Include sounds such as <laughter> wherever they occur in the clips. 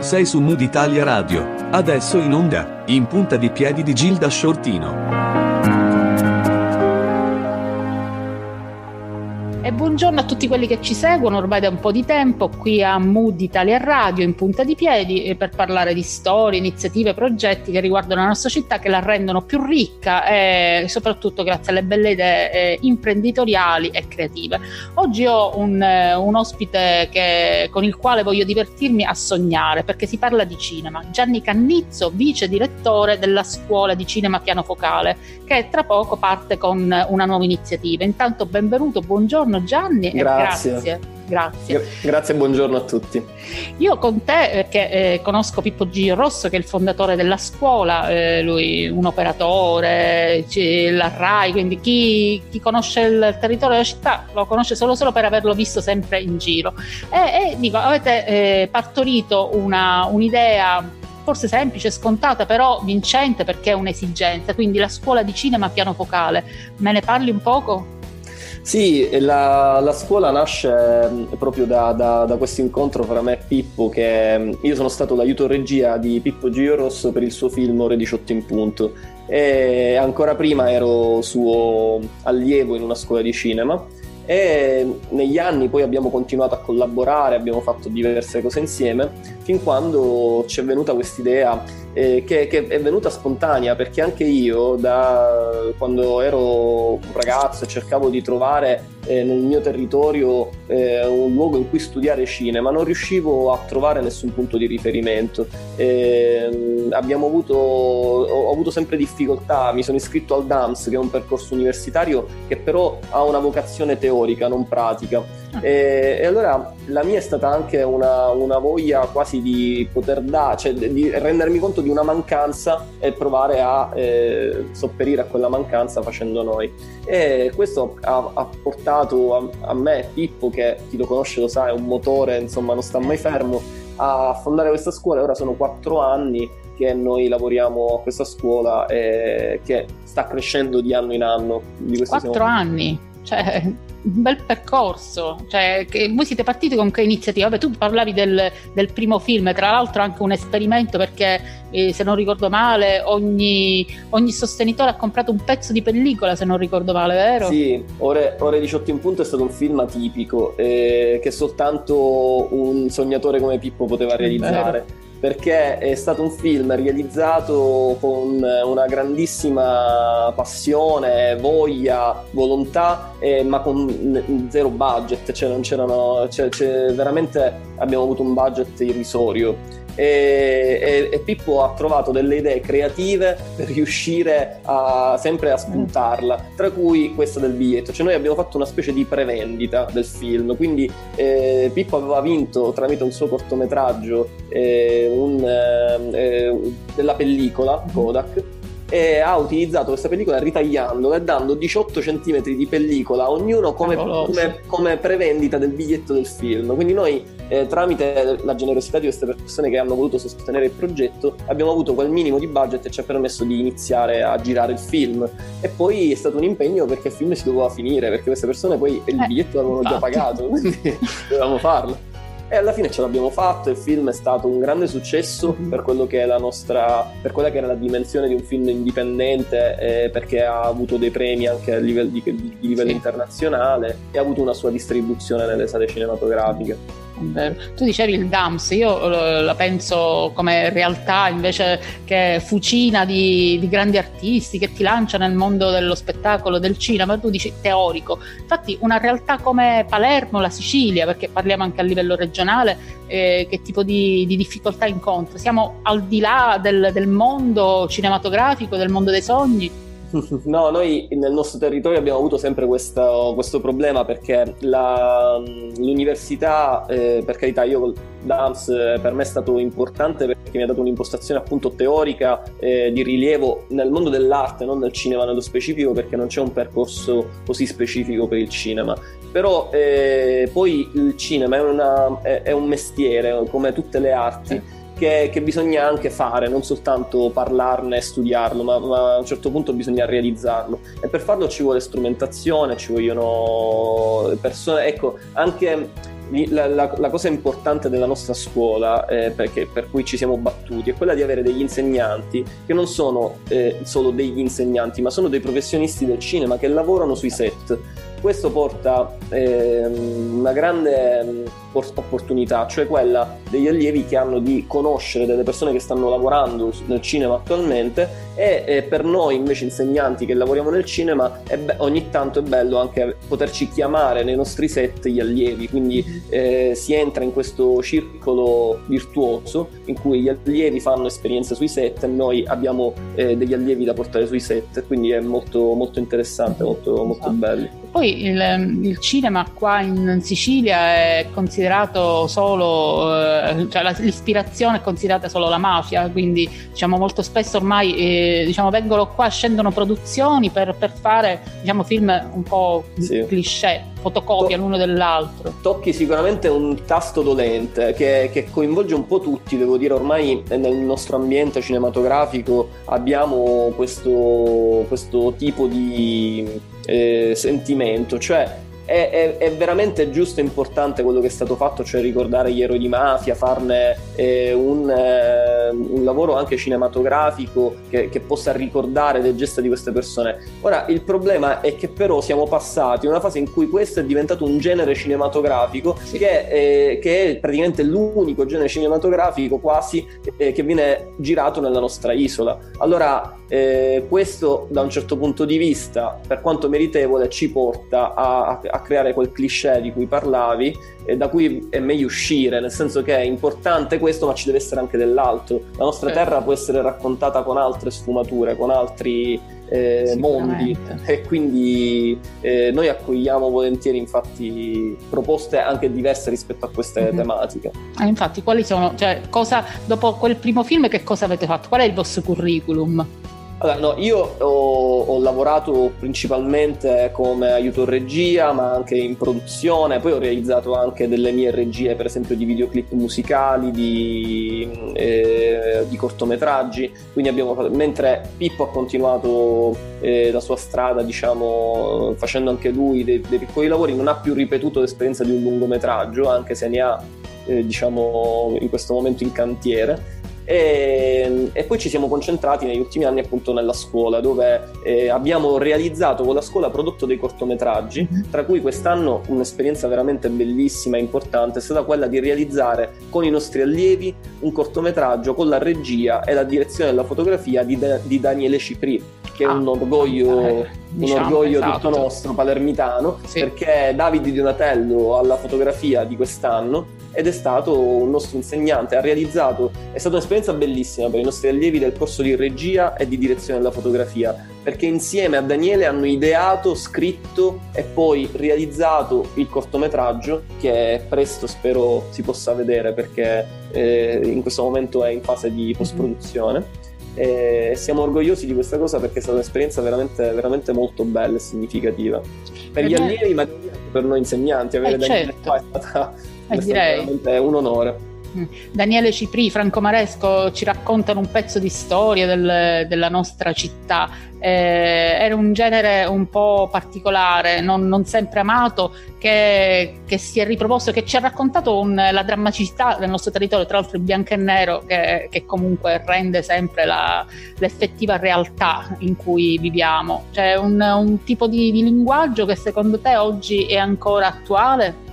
Sei su Mood Italia Radio. Adesso in onda, in punta di piedi di Gilda Shortino. Buongiorno a tutti quelli che ci seguono ormai da un po' di tempo qui a Mood Italia Radio in punta di piedi eh, per parlare di storie, iniziative, progetti che riguardano la nostra città che la rendono più ricca e soprattutto grazie alle belle idee eh, imprenditoriali e creative. Oggi ho un, eh, un ospite che, con il quale voglio divertirmi a sognare perché si parla di cinema. Gianni Cannizzo, vice direttore della scuola di cinema piano focale che tra poco parte con una nuova iniziativa. Intanto benvenuto, buongiorno Gianni anni grazie. grazie. Grazie. Grazie e buongiorno a tutti. Io con te, perché eh, conosco Pippo G. Rosso, che è il fondatore della scuola, eh, lui un operatore, la RAI, quindi chi, chi, conosce il territorio della città lo conosce solo, solo per averlo visto sempre in giro. E, e dico, avete eh, partorito una, un'idea forse semplice, scontata, però vincente perché è un'esigenza, quindi la scuola di cinema piano focale. Me ne parli un poco? Sì, la, la scuola nasce mm, proprio da, da, da, questo incontro fra me e Pippo, che mm, io sono stato l'aiuto regia di Pippo Giorosso per il suo film Ore 18 in punto. E ancora prima ero suo allievo in una scuola di cinema. E negli anni poi abbiamo continuato a collaborare, abbiamo fatto diverse cose insieme, fin quando ci è venuta quest'idea eh, che, che, è venuta spontanea, perché anche io da quando ero un ragazzo cercavo di trovare eh, nel mio territorio eh, un luogo in cui studiare cinema, non riuscivo a trovare nessun punto di riferimento. Eh, abbiamo avuto, ho avuto sempre difficoltà, mi sono iscritto al DAMS, che è un percorso universitario che però ha una vocazione teorica, non pratica. E, e allora la mia è stata anche una, una voglia quasi di poter dare, cioè di rendermi conto di una mancanza e provare a eh, sopperire a quella mancanza facendo noi. E questo ha, ha portato a, a, me, Pippo, che chi lo conosce lo sa, è un motore, insomma, non sta mai fermo, a fondare questa scuola. Ora sono quattro anni che noi lavoriamo a questa scuola e che sta crescendo di anno in anno. Quattro siamo... anni? Cioè, bel percorso. Cioè, voi siete partiti con che iniziativa? Vabbè, tu parlavi del, del, primo film, tra l'altro anche un esperimento perché, eh, se non ricordo male, ogni, ogni, sostenitore ha comprato un pezzo di pellicola, se non ricordo male, vero? Sì, Ore, Ore 18 in punto è stato un film atipico eh, che soltanto un sognatore come Pippo poteva realizzare. Vero perché è stato un film realizzato con una grandissima passione, voglia, volontà, eh, ma con zero budget, cioè non c'erano, cioè, cioè, veramente abbiamo avuto un budget irrisorio e, e, e, Pippo ha trovato delle idee creative per riuscire a, sempre a spuntarla, tra cui questa del biglietto. Cioè noi abbiamo fatto una specie di prevendita del film, quindi eh, Pippo aveva vinto tramite un suo cortometraggio eh, un, eh, della pellicola Kodak e ha utilizzato questa pellicola ritagliandola e dando 18 cm di pellicola a ognuno come, come, come, prevendita del biglietto del film. Quindi noi eh, tramite la generosità di queste persone che hanno voluto sostenere il progetto abbiamo avuto quel minimo di budget e ci ha permesso di iniziare a girare il film. E poi è stato un impegno perché il film si doveva finire, perché queste persone poi il eh, biglietto l'avevano già pagato, quindi <laughs> dovevamo farlo. E alla fine ce l'abbiamo fatto, il film è stato un grande successo mm-hmm. per quello che è la nostra, per quella che era la dimensione di un film indipendente, eh, perché ha avuto dei premi anche a livello di, di, di livello sì. internazionale e ha avuto una sua distribuzione nelle sale cinematografiche. Tu dicevi il DAMS, io eh, la penso come realtà invece che fucina di, di, grandi artisti che ti lancia nel mondo dello spettacolo, del cinema, tu dici teorico. Infatti una realtà come Palermo, la Sicilia, perché parliamo anche a livello regionale, eh, che tipo di, di, difficoltà incontra? Siamo al di là del, del mondo cinematografico, del mondo dei sogni? <laughs> No, noi nel nostro territorio abbiamo avuto sempre questo, questo problema perché la, l'università, eh, per carità, io l'AMS eh, per me è stato importante perché mi ha dato un'impostazione appunto teorica eh, di rilievo nel mondo dell'arte, non nel cinema nello specifico, perché non c'è un percorso così specifico per il cinema. Però eh, poi il cinema è, una, è, è, un mestiere, come tutte le arti. Che, che, bisogna anche fare, non soltanto parlarne e studiarlo, ma, ma, a un certo punto bisogna realizzarlo. E per farlo ci vuole strumentazione, ci vogliono persone, ecco, anche la, la, la, cosa importante della nostra scuola, eh, perché, per cui ci siamo battuti, è quella di avere degli insegnanti che non sono eh, solo degli insegnanti, ma sono dei professionisti del cinema che lavorano sui set questo porta eh, una grande mm, opportunità, cioè quella degli allievi che hanno di conoscere delle persone che stanno lavorando nel cinema attualmente e eh, per noi invece insegnanti che lavoriamo nel cinema be- ogni tanto è bello anche poterci chiamare nei nostri set gli allievi, quindi eh, si entra in questo circolo virtuoso in cui gli allievi fanno esperienze sui set e noi abbiamo eh, degli allievi da portare sui set, quindi è molto, molto interessante, molto, molto esatto. bello. Poi il, il, cinema qua in Sicilia è considerato solo, eh, cioè l'ispirazione è considerata solo la mafia, quindi diciamo molto spesso ormai eh, diciamo, vengono qua, scendono produzioni per, per fare diciamo, film un po' sì. cliché, fotocopia to- l'uno dell'altro. Tocchi sicuramente un tasto dolente che, che, coinvolge un po' tutti, devo dire ormai nel nostro ambiente cinematografico abbiamo questo, questo tipo di eh, sentimento, cioè è, è, è, veramente giusto e importante quello che è stato fatto, cioè ricordare gli eroi di mafia, farne eh, un, eh, un, lavoro anche cinematografico che, che, possa ricordare le gesta di queste persone. Ora, il problema è che però siamo passati in una fase in cui questo è diventato un genere cinematografico sì. che, eh, che, è praticamente l'unico genere cinematografico quasi eh, che viene girato nella nostra isola. Allora, eh, questo da un certo punto di vista, per quanto meritevole, ci porta a, a creare quel cliché di cui parlavi e da cui è meglio uscire, nel senso che è importante questo, ma ci deve essere anche dell'altro. La nostra certo. terra può essere raccontata con altre sfumature, con altri eh, mondi e quindi eh, noi accogliamo volentieri infatti proposte anche diverse rispetto a queste mm-hmm. tematiche. Ah, infatti, quali sono, cioè, cosa, dopo quel primo film che cosa avete fatto? Qual è il vostro curriculum? Allora, no, io ho, ho, lavorato principalmente come aiuto regia, ma anche in produzione, poi ho realizzato anche delle mie regie, per esempio di videoclip musicali, di, eh, di cortometraggi, quindi abbiamo fatto, mentre Pippo ha continuato eh, la sua strada, diciamo, facendo anche lui dei, dei, piccoli lavori, non ha più ripetuto l'esperienza di un lungometraggio, anche se ne ha, eh, diciamo, in questo momento in cantiere e, e, poi ci siamo concentrati negli ultimi anni appunto nella scuola dove eh, abbiamo realizzato con la scuola prodotto dei cortometraggi mm-hmm. tra cui quest'anno un'esperienza veramente bellissima e importante è stata quella di realizzare con i nostri allievi un cortometraggio con la regia e la direzione della fotografia di, da- di Daniele Cipri che ah, è un orgoglio, eh, diciamo, un orgoglio esatto. tutto nostro palermitano sì. perché Davide Donatello alla fotografia di quest'anno ed è stato un nostro insegnante, ha realizzato, è stata un'esperienza bellissima per i nostri allievi del corso di regia e di direzione della fotografia, perché insieme a Daniele hanno ideato, scritto e poi realizzato il cortometraggio che presto spero si possa vedere perché eh, in questo momento è in fase di post-produzione. E siamo orgogliosi di questa cosa perché è stata un'esperienza veramente, veramente molto bella e significativa per gli allievi ma anche per noi insegnanti avere eh, Daniele certo. qua è stata eh, direi. È un onore. Mm. Daniele Cipri, Franco Maresco ci raccontano un pezzo di storia del, della nostra città. Eh, era un genere un po' particolare, non, non sempre amato, che, che, si è riproposto, che ci ha raccontato un, la drammaticità del nostro territorio, tra l'altro il bianco e nero, che, che comunque rende sempre la, l'effettiva realtà in cui viviamo. Cioè un, un tipo di, di linguaggio che secondo te oggi è ancora attuale?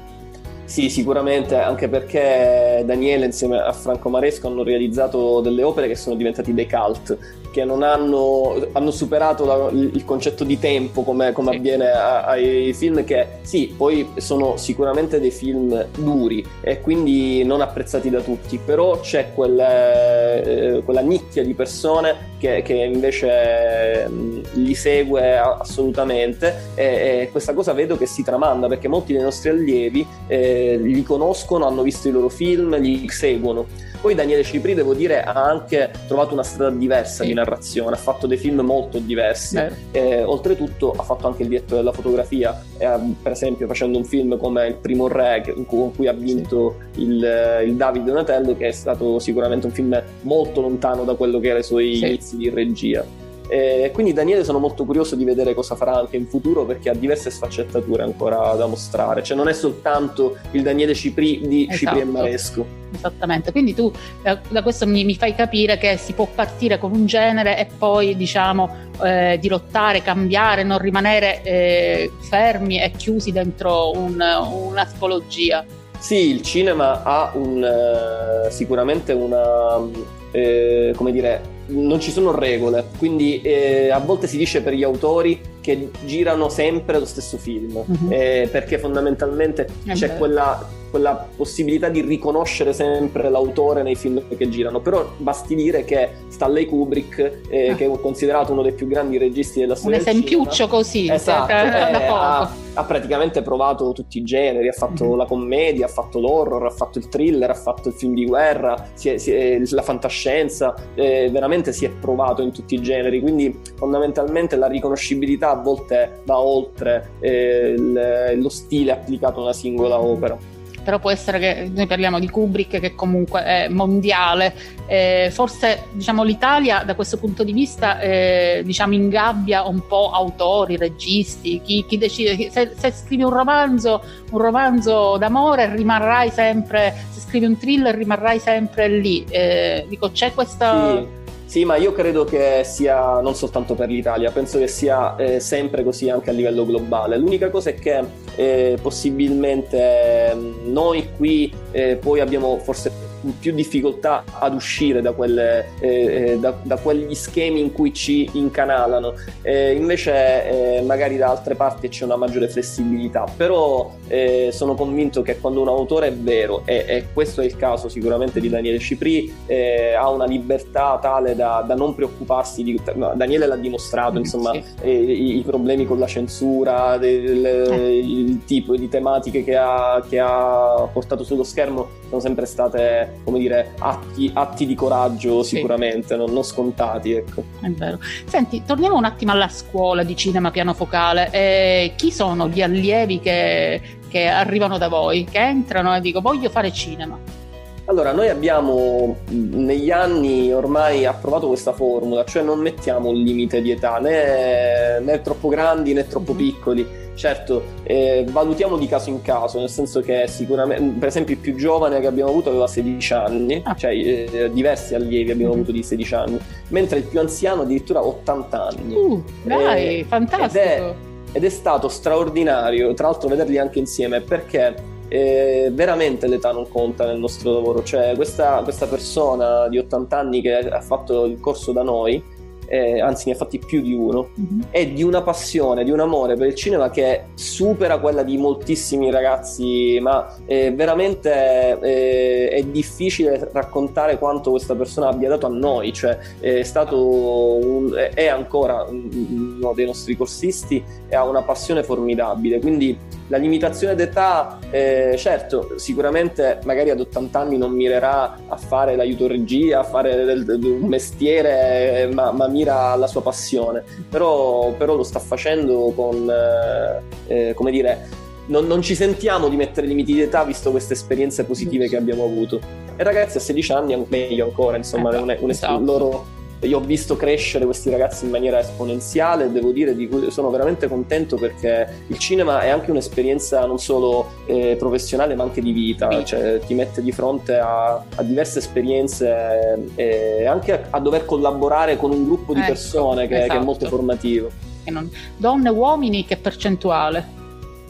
Sì, sicuramente, anche perché Daniele insieme a Franco Maresco hanno realizzato delle opere che sono diventate dei cult, che non hanno, hanno superato la, il concetto di tempo come, come sì. avviene ai film che sì, poi sono sicuramente dei film duri e quindi non apprezzati da tutti, però c'è quelle, eh, quella nicchia di persone che, che invece mh, li segue assolutamente e, e, questa cosa vedo che si tramanda perché molti dei nostri allievi eh, li conoscono, hanno visto i loro film, li seguono Poi Daniele Cipri, devo dire, ha anche trovato una strada diversa sì. di narrazione, ha fatto dei film molto diversi. Eh, oltretutto ha fatto anche il diretto della fotografia, eh, per esempio facendo un film come Il primo re, con cui ha vinto sì. il, il David Donatello, che è stato sicuramente un film molto lontano da quello che era i suoi sì. inizi di regia. E quindi Daniele sono molto curioso di vedere cosa farà anche in futuro perché ha diverse sfaccettature ancora da mostrare, cioè non è soltanto il Daniele Cipri di esatto. Cipri e Maresco. Esattamente, quindi tu da, da questo mi, mi, fai capire che si può partire con un genere e poi diciamo eh, dirottare, cambiare, non rimanere eh, fermi e chiusi dentro un, una tipologia. Sì, il cinema ha un, uh, sicuramente una, eh, come dire, non ci sono regole, quindi eh, a volte si dice per gli autori che girano sempre lo stesso film, uh-huh. eh, perché fondamentalmente eh c'è quella, quella, possibilità di riconoscere sempre l'autore nei film che girano, però basti dire che Stanley Kubrick, eh, ah. che è considerato uno dei più grandi registi della storia, un esempiuccio così, esatto, eh, ha, ha, praticamente provato tutti i generi, ha fatto uh-huh. la commedia, ha fatto l'horror, ha fatto il thriller, ha fatto il film di guerra, si è, si è, la fantascienza, eh, veramente si è provato in tutti i generi, quindi fondamentalmente la riconoscibilità a volte va oltre eh, il, lo stile applicato a una singola opera però può essere che noi parliamo di Kubrick che comunque è mondiale, eh, forse diciamo, l'Italia da questo punto di vista eh, diciamo, ingabbia un po' autori, registi, chi, chi decide, se, se, scrivi un romanzo, un romanzo d'amore rimarrai sempre, se scrivi un thriller rimarrai sempre lì, eh, dico c'è questa... Sì sì, ma io credo che sia non soltanto per l'Italia, penso che sia eh, sempre così anche a livello globale. L'unica cosa è che eh, possibilmente mm, noi qui eh, poi abbiamo forse più difficoltà ad uscire da, quelle, eh, eh, da, da quegli schemi in cui ci incanalano. Eh, invece eh, magari da altre parti c'è una maggiore flessibilità, però eh, sono convinto che quando un autore è vero, e, e questo è il caso sicuramente di Daniele Cipri, eh, ha una libertà tale da, da non preoccuparsi di... No, Daniele l'ha dimostrato, mm, insomma, sì. i, i, problemi con la censura, del, il tipo di tematiche che ha, che ha portato sullo schermo sono sempre state come dire, atti, atti di coraggio sicuramente, sì. non, non, scontati. Ecco. È vero. Senti, torniamo un attimo alla scuola di cinema piano focale. Eh, chi sono gli allievi che, che arrivano da voi, che entrano e dicono voglio fare cinema? Allora, noi abbiamo negli anni ormai approvato questa formula, cioè non mettiamo un limite di età né, né troppo grandi né troppo mm-hmm. piccoli Certo, eh, valutiamo di caso in caso, nel senso che sicuramente, per esempio, il più giovane che abbiamo avuto aveva 16 anni, ah. cioè eh, diversi allievi abbiamo mm-hmm. avuto di 16 anni, mentre il più anziano addirittura 80 anni. Uh, dai, eh, fantastico! Ed è, ed è stato straordinario, tra l'altro, vederli anche insieme perché eh, veramente l'età non conta nel nostro lavoro. Cioè, questa, questa, persona di 80 anni che ha fatto il corso da noi eh, anzi ne ha fatti più di uno, mm-hmm. è di una passione, di un amore per il cinema che supera quella di moltissimi ragazzi, ma eh, veramente eh, è difficile raccontare quanto questa persona abbia dato a noi, cioè è stato un, è ancora uno dei nostri corsisti e ha una passione formidabile, quindi la limitazione d'età, eh, certo, sicuramente magari ad 80 anni non mirerà a fare l'aiuto regia, a fare un mestiere, ma, ma, mira alla sua passione, però, però lo sta facendo con, eh, eh, come dire, non, non, ci sentiamo di mettere limiti di età visto queste esperienze positive che abbiamo avuto. E ragazzi a 16 anni meglio ancora, insomma, eh, un, un, esatto. loro io ho visto crescere questi ragazzi in maniera esponenziale e devo dire di cui sono veramente contento perché il cinema è anche un'esperienza non solo eh, professionale ma anche di vita, cioè ti mette di fronte a, a diverse esperienze e eh, anche a, a, dover collaborare con un gruppo di ecco, persone che, esatto. che è molto esatto. formativo. Donne, uomini, che percentuale?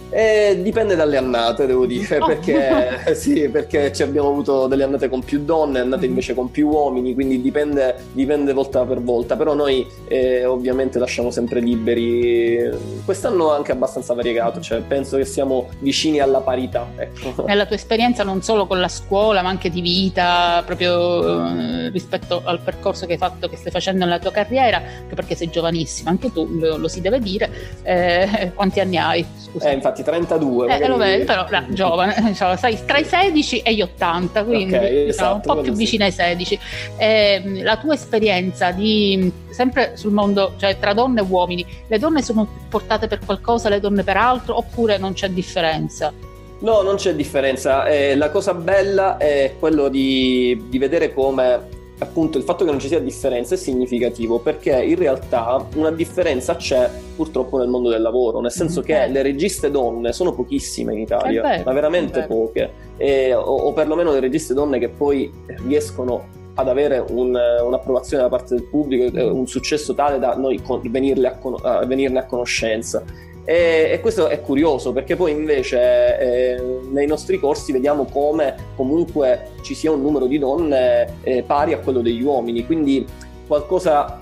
Eh, dipende dalle annate, devo dire, oh. perché, <laughs> sì, perché abbiamo avuto delle annate con più donne, annate mm-hmm. invece con più uomini, quindi dipende, dipende volta per volta, però noi eh, ovviamente lasciamo sempre liberi. Quest'anno anche abbastanza variegato, cioè penso che siamo vicini alla parità. Ecco. Nella tua esperienza non solo con la scuola, ma anche di vita, proprio eh, rispetto al percorso che hai fatto, che stai facendo nella tua carriera, anche perché sei giovanissima, anche tu lo, lo si deve dire, eh, <laughs> quanti anni hai? scusa. Eh, infatti 32. Eh, magari... lo vedi, però no, giovane, <laughs> diciamo, sai, tra i 16 e gli 80, quindi Ok, diciamo, esatto, un po' più sì. vicina ai 16. Eh, la tua esperienza di sempre sul mondo, cioè tra donne e uomini, le donne sono portate per qualcosa, le donne per altro, oppure non c'è differenza? No, non c'è differenza. Eh, la cosa bella è quello di, di vedere come appunto il fatto che non ci sia differenza è significativo perché in realtà una differenza c'è purtroppo nel mondo del lavoro, nel senso che Eh. le registe donne sono pochissime in Italia, vero, ma veramente poche, E- o, o perlomeno le registe donne che poi riescono ad avere un- un'approvazione da parte del pubblico, eh, un successo tale da noi con- venirle a venirne a conoscenza. E, e questo è curioso perché poi invece eh, nei nostri corsi vediamo come comunque ci sia un numero di donne eh, pari a quello degli uomini, quindi qualcosa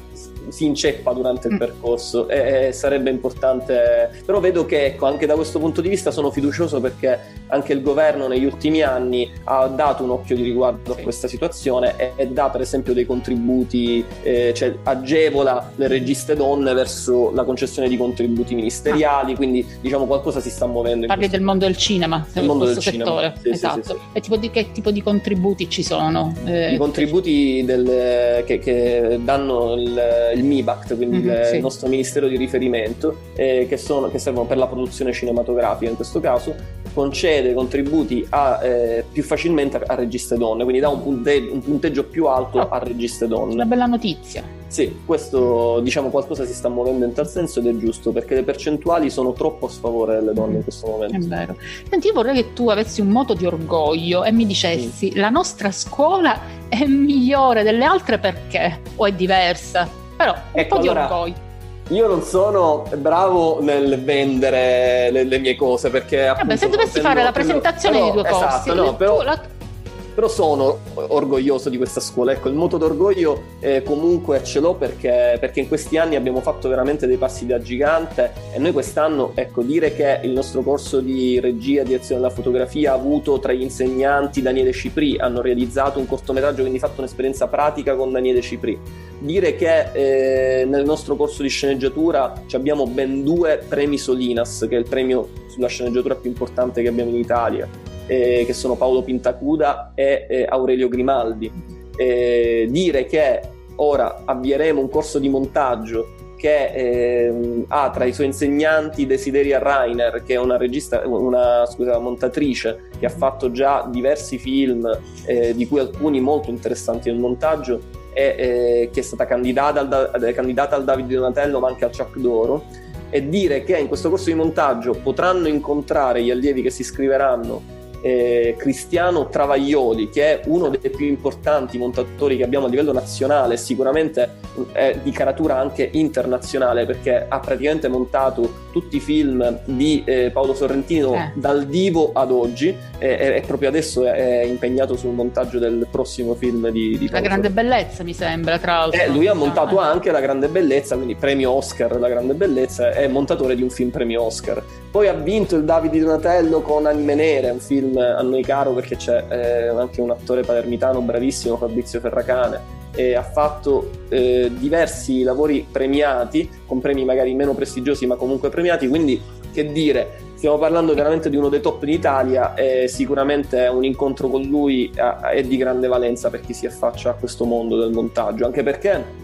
si inceppa durante il Mm. percorso e, e sarebbe importante, però vedo che ecco, anche da questo punto di vista sono fiducioso perché anche il governo negli ultimi anni ha dato un occhio di riguardo a questa situazione e, e dà per esempio dei contributi, eh, cioè agevola le registe donne verso la concessione di contributi ministeriali, quindi diciamo qualcosa si sta muovendo. Parli questo del mondo del cinema, Del mondo del settore. sì, esatto. sì, sì. E tipo di che tipo di contributi ci sono? Eh, I contributi del- che, che danno il, il MIBACT, quindi Mhm, il, sì. il nostro ministero di riferimento, eh, che, sono- che servono per la produzione cinematografica in questo caso, concede contributi a, eh, più facilmente a, registe donne, quindi dà un, punte- un punteggio più alto Ah. a registe una donne. bella notizia. Sì, questo diciamo qualcosa si sta muovendo in tal senso ed è giusto perché le percentuali sono troppo a sfavore delle donne in questo È momento. vero. Senti, io vorrei che tu avessi un moto di orgoglio e mi dicessi la nostra scuola è migliore delle altre perché? O è diversa? Però un Ecco, po' di allora, orgoglio. Io non sono bravo nel vendere le, le mie cose perché Vabbè, appunto se dovessi fare la presentazione però- di due corsi, esatto, no, tu- però, la- però sono orgoglioso di questa scuola. Ecco, il moto d'orgoglio eh, comunque ce l'ho perché, perché in questi anni abbiamo fatto veramente dei passi da gigante e noi quest'anno, ecco, dire che il nostro corso di regia direzione della fotografia ha avuto tra gli insegnanti Daniele Cipri, hanno realizzato un cortometraggio, quindi fatto un'esperienza pratica con Daniele Cipri. Dire che eh, nel nostro corso di sceneggiatura abbiamo ben due premi Solinas, che è il premio sulla sceneggiatura più importante che abbiamo in Italia eh, che sono Paolo Pintacuda e eh, Aurelio Grimaldi. Eh, dire che ora avvieremo un corso di montaggio che ehm, ha tra i suoi insegnanti Desideria Rainer, che è una regista, una scusa, montatrice che ha fatto già diversi film, eh, di cui alcuni molto interessanti nel montaggio, e eh, che è stata candidata al, eh, candidata al Davide Donatello, ma anche al Chuck d'Oro. E dire che in questo corso di montaggio potranno incontrare gli allievi che si iscriveranno eh, Cristiano Travaglioli, che è uno dei più importanti montatori che abbiamo a livello nazionale, sicuramente è di caratura anche internazionale, perché ha praticamente montato tutti i film di eh, Paolo Sorrentino Eh. dal divo ad oggi e, proprio adesso è, è impegnato sul montaggio del prossimo film di, di la grande bellezza, mi sembra, tra l'altro. Eh, lui ha montato Eh. anche La Grande Bellezza, quindi premio Oscar La Grande Bellezza, è montatore di un film premio Oscar. Poi ha vinto il Davide Donatello con Anime Nere, un film a noi caro perché c'è eh, anche un attore palermitano bravissimo, Fabrizio Ferracane, e ha fatto eh, diversi lavori premiati, con premi magari meno prestigiosi ma comunque premiati, quindi che dire, stiamo parlando veramente di uno dei top in Italia e sicuramente un incontro con lui è di grande valenza per chi si affaccia a questo mondo del montaggio, anche perché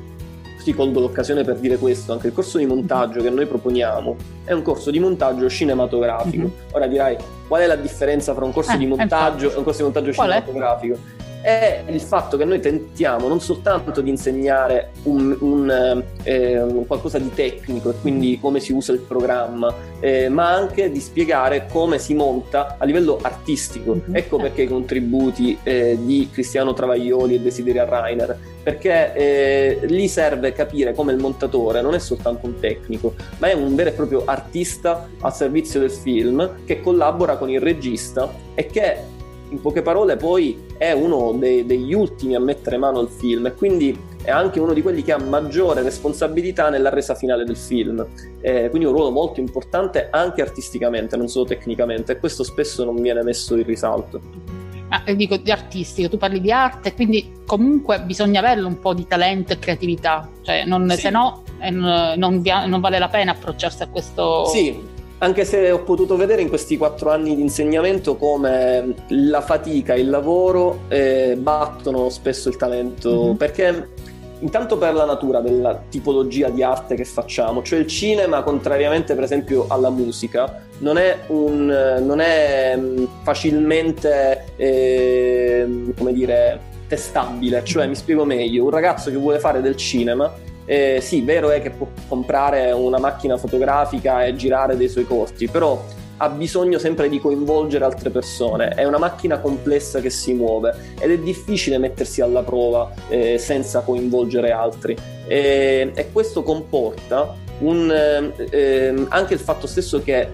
ti colgo l'occasione per dire questo, anche il corso di montaggio che noi proponiamo è un corso di montaggio cinematografico. Mhm. Ora dirai, qual è la differenza fra un corso Eh, di montaggio e un corso di montaggio cinematografico? È il fatto che noi tentiamo non soltanto di insegnare un, un, eh, un qualcosa di tecnico e quindi come si usa il programma, eh, ma anche di spiegare come si monta a livello artistico. Mhm. Ecco perché i contributi eh, di Cristiano Travaglioli e Desideria Rainer, perché eh, lì serve capire come il montatore non è soltanto un tecnico, ma è un vero e proprio artista al servizio del film che collabora con il regista e che in poche parole poi è uno dei- degli ultimi a mettere mano al film e quindi è anche uno di quelli che ha maggiore responsabilità nella resa finale del film. Eh, quindi un ruolo molto importante anche artisticamente, non solo tecnicamente, e questo spesso non viene messo in risalto. Ma eh, dico di artistico, tu parli di arte, quindi comunque bisogna averlo un po' di talento e creatività, cioè non, Sì. se no eh, non, non vale la pena approcciarsi a questo. Sì, anche se ho potuto vedere in questi quattro anni di insegnamento come la fatica e il lavoro eh, battono spesso il talento, mm-hmm. perché intanto per la natura della tipologia di arte che facciamo, cioè il cinema, contrariamente per esempio alla musica, non è, un, non è mm, facilmente, eh, come dire, testabile, cioè mi spiego meglio, un ragazzo che vuole fare del cinema eh, sì, vero è che può comprare una macchina fotografica e girare dei suoi corti, però ha bisogno sempre di coinvolgere altre persone, è una macchina complessa che si muove ed è difficile mettersi alla prova eh, senza coinvolgere altri. E, e questo comporta un, eh, anche il fatto stesso che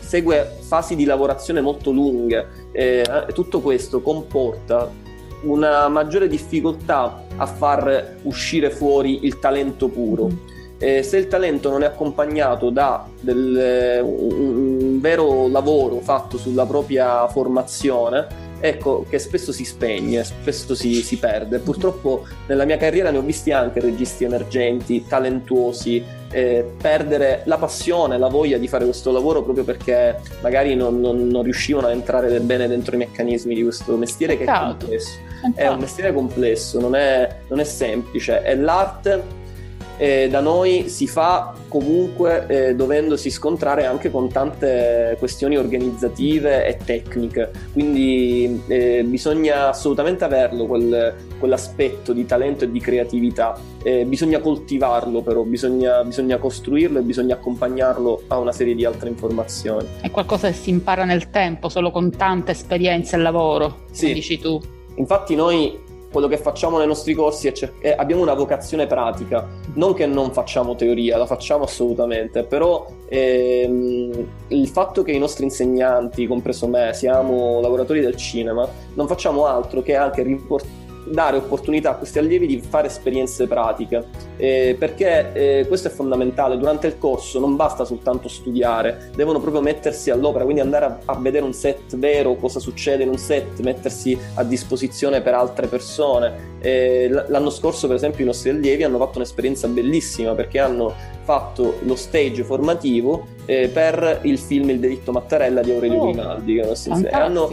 segue fasi di lavorazione molto lunghe, eh, tutto questo comporta una maggiore difficoltà a far uscire fuori il talento puro. Mm. Eh, se il talento non è accompagnato da del, un, un vero lavoro fatto sulla propria formazione, ecco che spesso si spegne, spesso si, si, perde. Purtroppo nella mia carriera ne ho visti anche registi emergenti, talentuosi, eh, perdere la passione, la voglia di fare questo lavoro proprio perché magari non, non, non riuscivano a entrare bene dentro i meccanismi di questo mestiere che è complesso. È un mestiere complesso, non è, non è semplice. È l'arte eh, da noi si fa comunque eh, dovendosi scontrare anche con tante questioni organizzative e tecniche, quindi eh, bisogna assolutamente averlo quel, quell'aspetto di talento e di creatività, eh, bisogna coltivarlo però, bisogna, bisogna costruirlo e bisogna accompagnarlo a una serie di altre informazioni. È qualcosa che si impara nel tempo, solo con tanta esperienza e lavoro, sì. dici tu. Infatti noi quello che facciamo nei nostri corsi è, cer- è, abbiamo una vocazione pratica, non che non facciamo teoria, la facciamo assolutamente, però ehm, il fatto che i nostri insegnanti, compreso me, siamo lavoratori del cinema, non facciamo altro che anche riportare dare opportunità a questi allievi di fare esperienze pratiche, eh, perché eh, questo è fondamentale. Durante il corso non basta soltanto studiare, devono proprio mettersi all'opera, quindi andare a, a vedere un set vero, cosa succede in un set, mettersi a disposizione per altre persone. Eh, l'anno scorso, per esempio, i nostri allievi hanno fatto un'esperienza bellissima perché hanno fatto lo stage formativo eh, per il film Il delitto Mattarella di Aurelio oh, Grimaldi. Che hanno,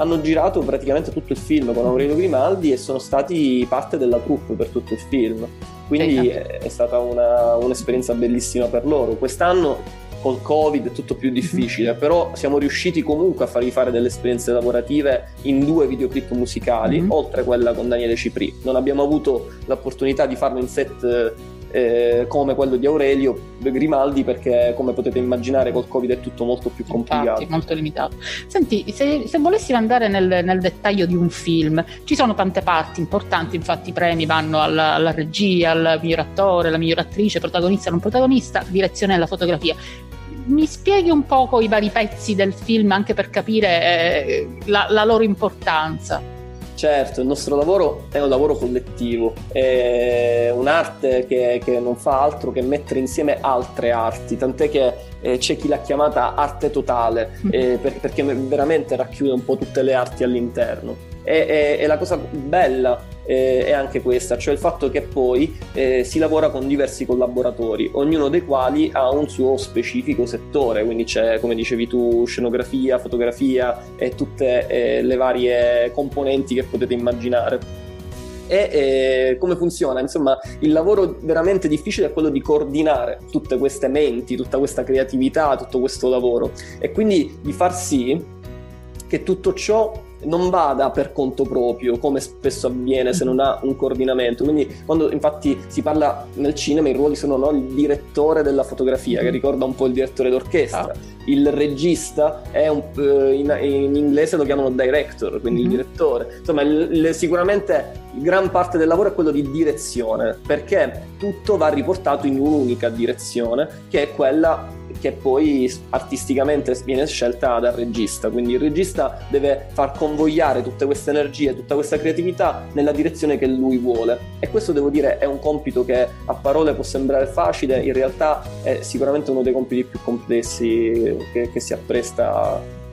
hanno girato praticamente tutto il film con Aurelio Grimaldi e sono stati parte della troupe per tutto il film. Quindi è stata una, un'esperienza bellissima per loro. Quest'anno col Covid è tutto più difficile, però siamo riusciti comunque a fargli fare delle esperienze lavorative in due videoclip musicali, mm-hmm. oltre a quella con Daniele Cipri. Non abbiamo avuto l'opportunità di farlo in set eh, come quello di Aurelio Grimaldi perché come potete immaginare col Covid è tutto molto più complicato. Infatti, molto limitato. Senti, se, se volessimo andare nel, nel, dettaglio di un film, ci sono tante parti importanti, infatti i premi vanno alla, alla regia, al miglior attore, alla miglior attrice, protagonista, non protagonista, direzione della fotografia mi spieghi un poco i vari pezzi del film anche per capire eh, la, la, loro importanza. Certo, il nostro lavoro è un lavoro collettivo, è un'arte che, che non fa altro che mettere insieme altre arti, tant'è che eh, c'è chi l'ha chiamata arte totale, mm. eh, per, perché veramente racchiude un po' tutte le arti all'interno. E, la cosa bella eh, è anche questa, cioè il fatto che poi eh, si lavora con diversi collaboratori, ognuno dei quali ha un suo specifico settore, quindi c'è, come dicevi tu, scenografia, fotografia e tutte eh, le varie componenti che potete immaginare. E eh, come funziona? Insomma, il lavoro veramente difficile è quello di coordinare tutte queste menti, tutta questa creatività, tutto questo lavoro e quindi di far sì che tutto ciò non vada per conto proprio, come spesso avviene se non ha un coordinamento. Quindi, quando infatti si parla nel cinema, i ruoli sono no, il direttore della fotografia, che ricorda un po' il direttore d'orchestra. Ah. Il regista è un, eh, in, in, inglese lo chiamano director, quindi mm-hmm. il direttore. Insomma, il, il, sicuramente gran parte del lavoro è quello di direzione, perché tutto va riportato in un'unica direzione, che è quella che poi artisticamente viene scelta dal regista. Quindi il regista deve far convogliare tutte queste energie, tutta questa creatività nella direzione che lui vuole. E questo devo dire è un compito che a parole può sembrare facile, in realtà è sicuramente uno dei compiti più complessi che, che si appresta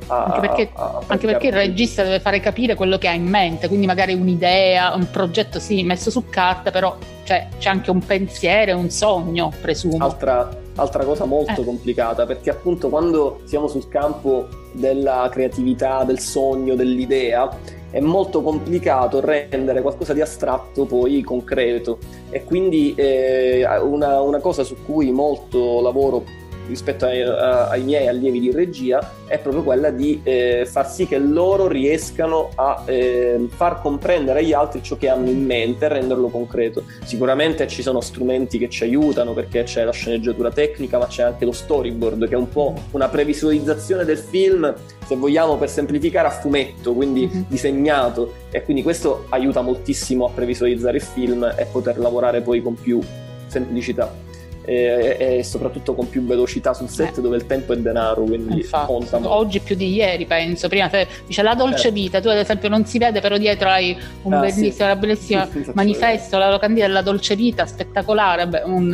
a, anche, perché, anche perché, il regista deve fare capire quello che ha in mente, quindi magari un'idea, un progetto sì messo su carta, però cioè, c'è anche un pensiero, un sogno, presumo. Altra, altra cosa molto eh. complicata, perché appunto quando siamo sul campo della creatività, del sogno, dell'idea, è molto complicato rendere qualcosa di astratto poi concreto e quindi eh, una, una cosa su cui molto lavoro rispetto ai, ai, miei allievi di regia è proprio quella di eh, far sì che loro riescano a eh, far comprendere agli altri ciò che hanno in mente e renderlo concreto. Sicuramente ci sono strumenti che ci aiutano perché c'è la sceneggiatura tecnica, ma c'è anche lo storyboard che è un po' una previsualizzazione del film, se vogliamo per semplificare, a fumetto, quindi mm-hmm. disegnato e quindi questo aiuta moltissimo a previsualizzare il film e poter lavorare poi con più semplicità e, e, soprattutto con più velocità sul set eh. dove il tempo è denaro, quindi Infatti, conta Oggi più di ieri penso, prima te, dice la dolce eh. vita, tu ad esempio non si vede però dietro hai un ah, bellissimo, sì. una bellissima sì, sì, manifesto, la locandina della dolce vita, spettacolare, Beh, un,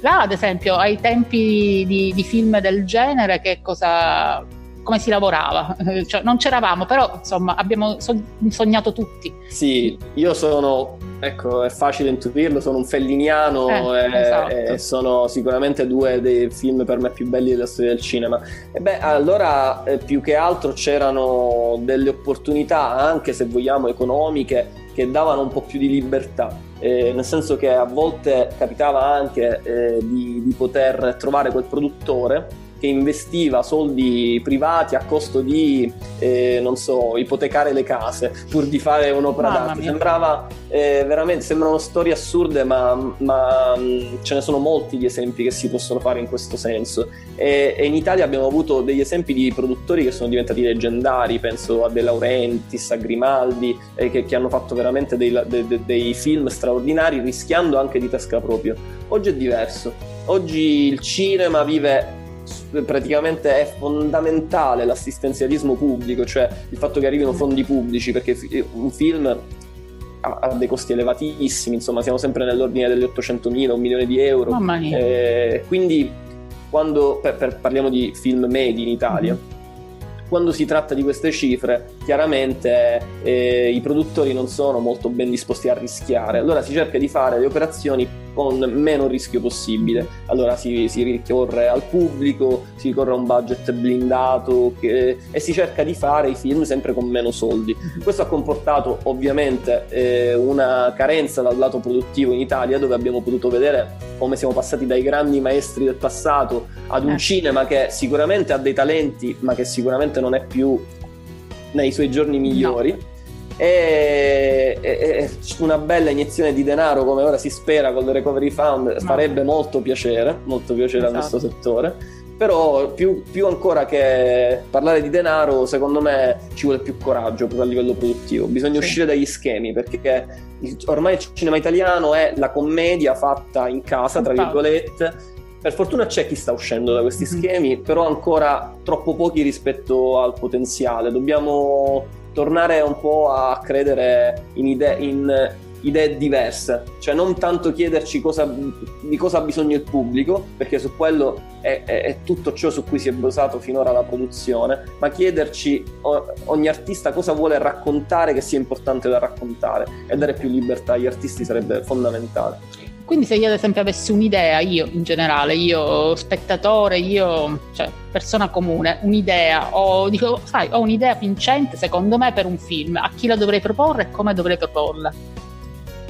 là ad esempio ai tempi di, di film del genere che cosa come si lavorava. <laughs> Cioè, non c'eravamo, però insomma abbiamo sognato tutti. Sì, io sono, ecco, è facile intuirlo, sono un felliniano eh, e, esatto. e, sono sicuramente due dei film per me più belli della storia del cinema. E beh, allora eh, più che altro c'erano delle opportunità, anche se vogliamo economiche, che davano un po' più di libertà. Eh, nel senso che a volte capitava anche eh, di, di poter trovare quel produttore che investiva soldi privati a costo di, eh, non so, ipotecare le case pur di fare un'opera d'arte. Sembrava eh, veramente, sembrano storie assurde, ma, ma, mm, ce ne sono molti di esempi che si possono fare in questo senso. E, e, in Italia abbiamo avuto degli esempi di produttori che sono diventati leggendari, penso a De Laurentiis, a Grimaldi, eh, che, che, hanno fatto veramente dei, de, dei film straordinari, rischiando anche di tasca proprio. Oggi è diverso. Oggi il cinema vive praticamente è fondamentale l'assistenzialismo pubblico, cioè il fatto che arrivino fondi pubblici, perché un film ha, dei costi elevatissimi, insomma siamo sempre nell'ordine degli 800.000, un milione di euro. Eh, quindi quando per, per, parliamo di film medi in Italia, mm-hmm. quando si tratta di queste cifre, chiaramente eh, i produttori non sono molto ben disposti a rischiare, allora si cerca di fare le operazioni con meno rischio possibile. Allora si, si ricorre al pubblico, si ricorre a un budget blindato che, e si cerca di fare i film sempre con meno soldi. Questo ha comportato ovviamente eh, una carenza dal lato produttivo in Italia dove abbiamo potuto vedere come siamo passati dai grandi maestri del passato ad un eh. cinema che sicuramente ha dei talenti ma che sicuramente non è più nei suoi giorni migliori. No e, e, una bella iniezione di denaro come ora si spera con il recovery fund farebbe molto piacere molto piacere esatto. al nostro settore però più, più, ancora che parlare di denaro secondo me ci vuole più coraggio proprio a livello produttivo bisogna sì. uscire dagli schemi perché ormai il cinema italiano è la commedia fatta in casa tra virgolette per fortuna c'è chi sta uscendo da questi mm-hmm. schemi, però ancora troppo pochi rispetto al potenziale. Dobbiamo tornare un po' a credere in idee, in idee diverse, cioè non tanto chiederci cosa, di cosa ha bisogno il pubblico, perché su quello è, è, è, tutto ciò su cui si è basato finora la produzione, ma chiederci ogni artista cosa vuole raccontare che sia importante da raccontare e dare più libertà agli artisti sarebbe fondamentale. Quindi se io ad esempio avessi un'idea, io in generale, io spettatore, io cioè, persona comune, un'idea, o dico, sai, ho un'idea vincente secondo me per un film, a chi la dovrei proporre e come dovrei proporla?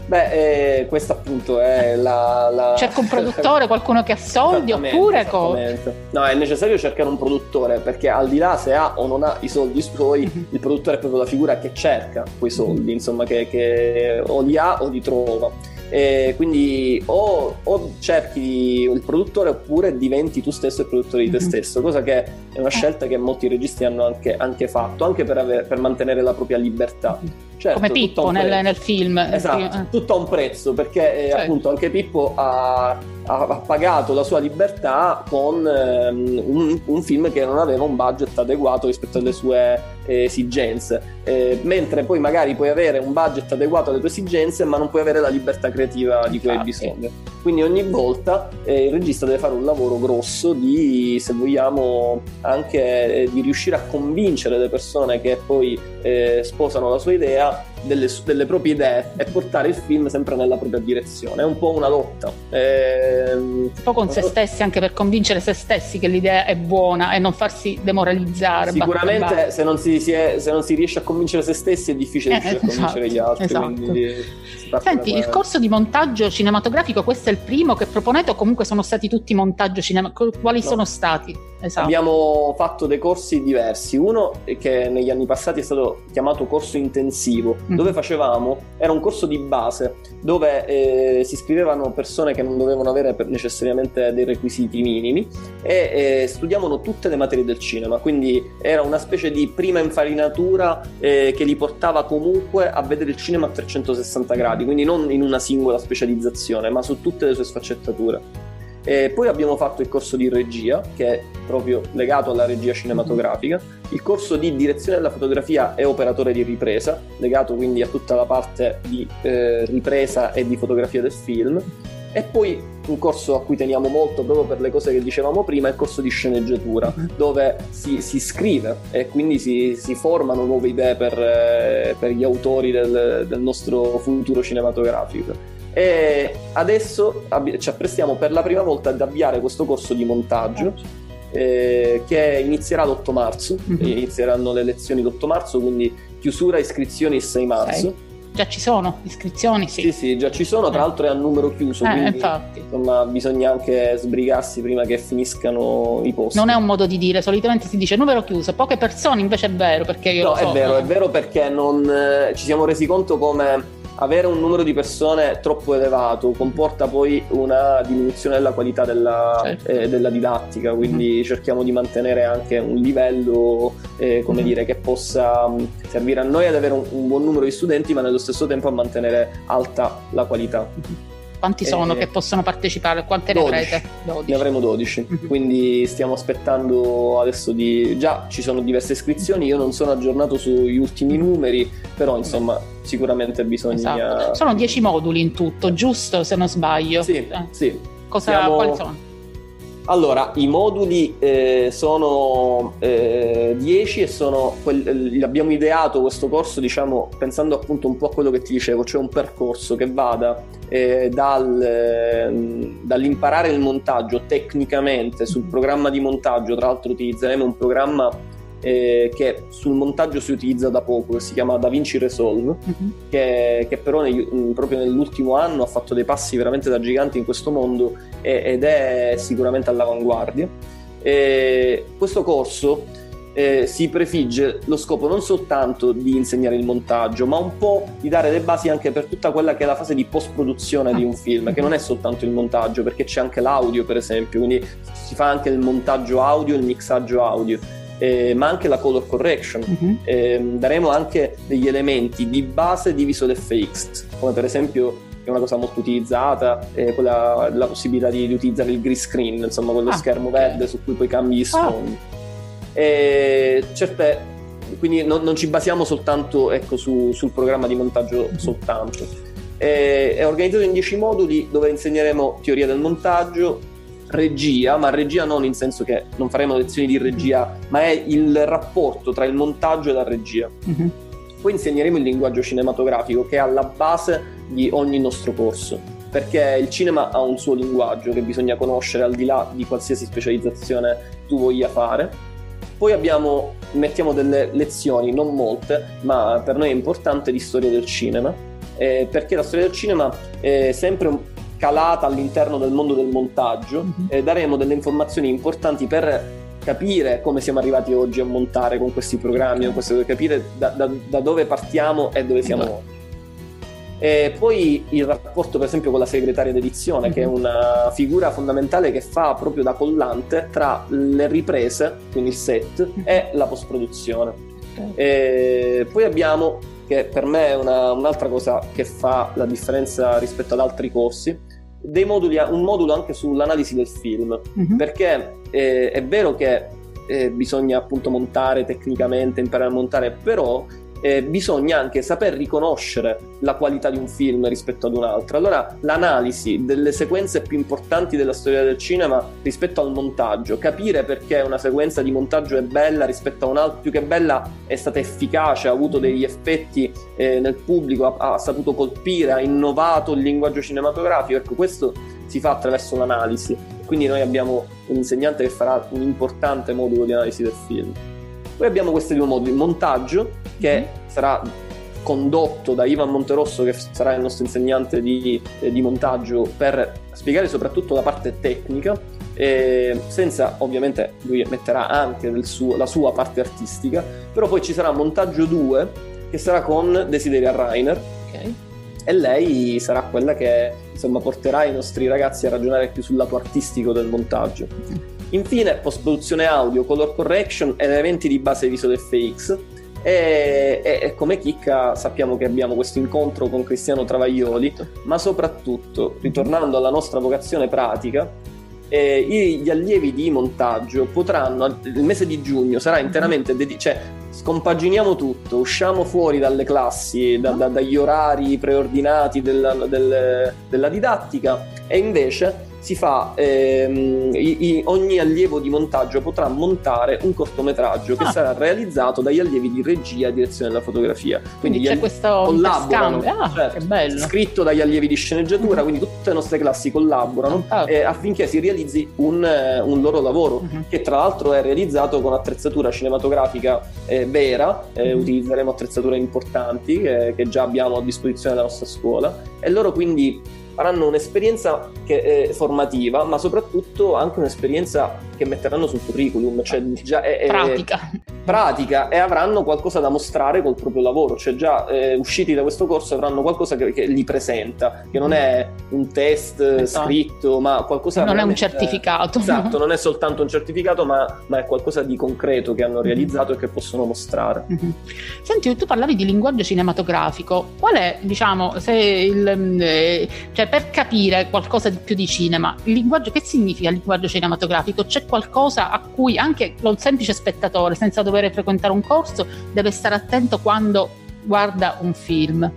Beh, eh, questa appunto è la, la... Cerca un produttore, <laughs> qualcuno che ha soldi oppure come? No, è necessario cercare un produttore perché al di là se ha o non ha i soldi suoi, il produttore è proprio la figura che cerca quei soldi, insomma, che, che o li ha o li trova. E quindi o, o, cerchi il produttore oppure diventi tu stesso il produttore di te mhm. stesso, cosa che è una scelta che molti registi hanno anche, anche fatto, anche per, aver, per, mantenere la propria libertà. Mhm. Certo, Come Pippo nel, nel, film. Esatto, eh. tutto a un prezzo, perché eh, certo. appunto anche Pippo ha ha pagato la sua libertà con ehm, un, un, film che non aveva un budget adeguato rispetto alle sue eh, esigenze, eh, mentre poi magari puoi avere un budget adeguato alle tue esigenze, ma non puoi avere la libertà creativa di cui hai bisogno. Quindi ogni volta eh, il regista deve fare un lavoro grosso di, se vogliamo, anche eh, di riuscire a convincere le persone che poi eh, sposano la sua idea delle, delle, proprie idee e portare il film sempre nella propria direzione. È un po' una lotta. Ehm... Un po' con se stessi, anche per convincere se stessi che l'idea è buona e non farsi demoralizzare. Sicuramente se non, si, si è, se non, si, riesce a convincere se stessi è difficile eh, riuscire esatto, a convincere gli altri. Esatto. Senti, il corso di montaggio cinematografico, questo è il primo che proponete o comunque sono stati tutti montaggio cinematografico? Quali no. sono stati? Esatto. Abbiamo fatto dei corsi diversi. Uno che negli anni passati è stato chiamato corso intensivo, mm. dove facevamo, era un corso di base, dove eh, si iscrivevano persone che non dovevano avere necessariamente dei requisiti minimi e eh, studiavano tutte le materie del cinema, quindi era una specie di prima infarinatura eh, che li portava comunque a vedere il cinema a 360 gradi, quindi non in una singola specializzazione, ma su tutte le sue sfaccettature. E poi abbiamo fatto il corso di regia, che è proprio legato alla regia cinematografica, il corso di direzione della fotografia e operatore di ripresa, legato quindi a tutta la parte di eh, ripresa e di fotografia del film, e poi un corso a cui teniamo molto proprio per le cose che dicevamo prima, è il corso di sceneggiatura, dove si, si scrive e quindi si, si, formano nuove idee per, eh, per gli autori del, del nostro futuro cinematografico. E adesso ci apprestiamo per la prima volta ad avviare questo corso di montaggio eh, che inizierà l'8 marzo, mm-hmm. inizieranno le lezioni l'8 marzo, quindi chiusura iscrizioni il 6 marzo. Sei. Già ci sono iscrizioni, sì. Sì, sì, già ci sono, tra eh. l'altro è a numero chiuso, eh, quindi infatti. insomma bisogna anche sbrigarsi prima che finiscano i posti. Non è un modo di dire, solitamente si dice numero chiuso, poche persone invece è vero perché io... No, so, è vero, eh. è vero perché non, eh, ci siamo resi conto come avere un numero di persone troppo elevato comporta poi una diminuzione della qualità della, certo. eh, della didattica, quindi mm. cerchiamo di mantenere anche un livello eh, come mm. dire, che possa mm, servire a noi ad avere un, un, buon numero di studenti, ma nello stesso tempo a mantenere alta la qualità. Mm-hmm. Quanti sono eh, che possono partecipare? Quante 12. ne avrete? 12. Ne avremo 12, mm-hmm. quindi stiamo aspettando adesso di... Già ci sono diverse iscrizioni, io non sono aggiornato sugli ultimi numeri, però insomma sicuramente bisogna... Esatto. Sono 10 moduli in tutto, giusto se non sbaglio? Sì, eh. sì. Cosa, Siamo... Quali sono? Allora, i moduli eh, sono 10 eh, e sono, quelli, abbiamo ideato questo corso, diciamo, pensando appunto un po' a quello che ti dicevo, cioè un percorso che vada eh, dal, ehm, dall'imparare il montaggio tecnicamente sul programma di montaggio, tra l'altro utilizzeremo un programma eh, che sul montaggio si utilizza da poco, che si chiama DaVinci Resolve, uh-huh. che, che, però negli, mm, proprio nell'ultimo anno ha fatto dei passi veramente da gigante in questo mondo e, ed è sicuramente all'avanguardia. E questo corso eh, si prefigge lo scopo non soltanto di insegnare il montaggio, ma un po' di dare le basi anche per tutta quella che è la fase di post-produzione di un film, che non è soltanto il montaggio, perché c'è anche l'audio, per esempio, quindi si fa anche il montaggio audio e il mixaggio audio eh, ma anche la color correction. Uh-huh. Eh, daremo anche degli elementi di base di visual effects, come per esempio è una cosa molto utilizzata, eh, quella, la possibilità di, di, utilizzare il green screen, insomma quello ah, schermo verde su cui poi cambi gli ah. sfondi. Ah. certe, quindi non, non, ci basiamo soltanto ecco, su, sul programma di montaggio uh-huh. soltanto. è organizzato in 10 moduli dove insegneremo teoria del montaggio, regia, ma regia non in senso che non faremo lezioni di regia, ma è il rapporto tra il montaggio e la regia. Mm-hmm. Poi insegneremo il linguaggio cinematografico che è alla base di ogni nostro corso, perché il cinema ha un suo linguaggio che bisogna conoscere al di là di qualsiasi specializzazione tu voglia fare. Poi abbiamo, mettiamo delle lezioni, non molte, ma per noi è importante di storia del cinema, eh, perché la storia del cinema è sempre un calata all'interno del mondo del montaggio mm-hmm. e daremo delle informazioni importanti per capire come siamo arrivati oggi a montare con questi programmi, questo, capire da, da, da, dove partiamo e dove siamo oggi. E poi il rapporto, per esempio, con la segretaria d'edizione, mm-hmm. che è mhm. una figura fondamentale che fa proprio da collante tra le riprese, quindi il set, mm-hmm. e la post-produzione. Okay. poi abbiamo che per me è una, un'altra cosa che fa la differenza rispetto ad altri corsi, moduli, un modulo anche sull'analisi del film, mm-hmm. perché eh, è vero che eh, bisogna appunto montare tecnicamente, imparare a montare, però eh, bisogna anche saper riconoscere la qualità di un film rispetto ad un altro. Allora, l'analisi delle sequenze più importanti della storia del cinema rispetto al montaggio, capire perché una sequenza di montaggio è bella rispetto a un'altra, più che bella è stata efficace, ha avuto degli effetti eh, nel pubblico, ha, ha saputo colpire, ha innovato il linguaggio cinematografico. Ecco, questo si fa attraverso l'analisi. Quindi noi abbiamo un insegnante che farà un importante modulo di analisi del film. Poi abbiamo questi due moduli, montaggio che mm-hmm. sarà condotto da Ivan Monterosso che sarà il nostro insegnante di, eh, di montaggio per spiegare soprattutto la parte tecnica eh, senza ovviamente lui metterà anche suo, la sua parte artistica però poi ci sarà montaggio 2 che sarà con Desideria Rainer okay. e lei sarà quella che insomma porterà i nostri ragazzi a ragionare più sul lato artistico del montaggio. Infine post produzione audio color correction ed eventi di base Visual FX e, e, e, come chicca sappiamo che abbiamo questo incontro con Cristiano Travaglioli, ma soprattutto, ritornando alla nostra vocazione pratica, eh, gli allievi di montaggio potranno, il mese di giugno sarà interamente dedicato, cioè scompaginiamo tutto, usciamo fuori dalle classi, da, da, dagli orari preordinati della, del, della didattica e invece si fa ehm, i, i, ogni allievo di montaggio potrà montare un cortometraggio che ah. sarà realizzato dagli allievi di regia e direzione della fotografia. Quindi, quindi c'è questo collaborano, ah, certo, che bello. scritto dagli allievi di sceneggiatura, mm quindi tutte le nostre classi collaborano ah. eh, affinché si realizzi un, eh, un loro lavoro mm-hmm. che tra l'altro è realizzato con attrezzatura cinematografica eh, vera, mm-hmm. utilizzeremo attrezzature importanti che, che già abbiamo a disposizione della nostra scuola e loro quindi faranno un'esperienza che è formativa, ma soprattutto anche un'esperienza che metteranno sul curriculum, cioè già è, è pratica. pratica e avranno qualcosa da mostrare col proprio lavoro, cioè già eh, usciti da questo corso avranno qualcosa che, che, li presenta, che non è un test esatto. scritto, ma qualcosa... Non è un certificato. Esatto, <laughs> non è soltanto un certificato, ma, ma, è qualcosa di concreto che hanno realizzato mm-hmm. e che possono mostrare. Mm-hmm. Senti, tu parlavi di linguaggio cinematografico, qual è, diciamo, se il... Eh, cioè per capire qualcosa di più di cinema, il linguaggio, che significa il linguaggio cinematografico? C'è qualcosa a cui anche un semplice spettatore, senza dover frequentare un corso, deve stare attento quando guarda un film?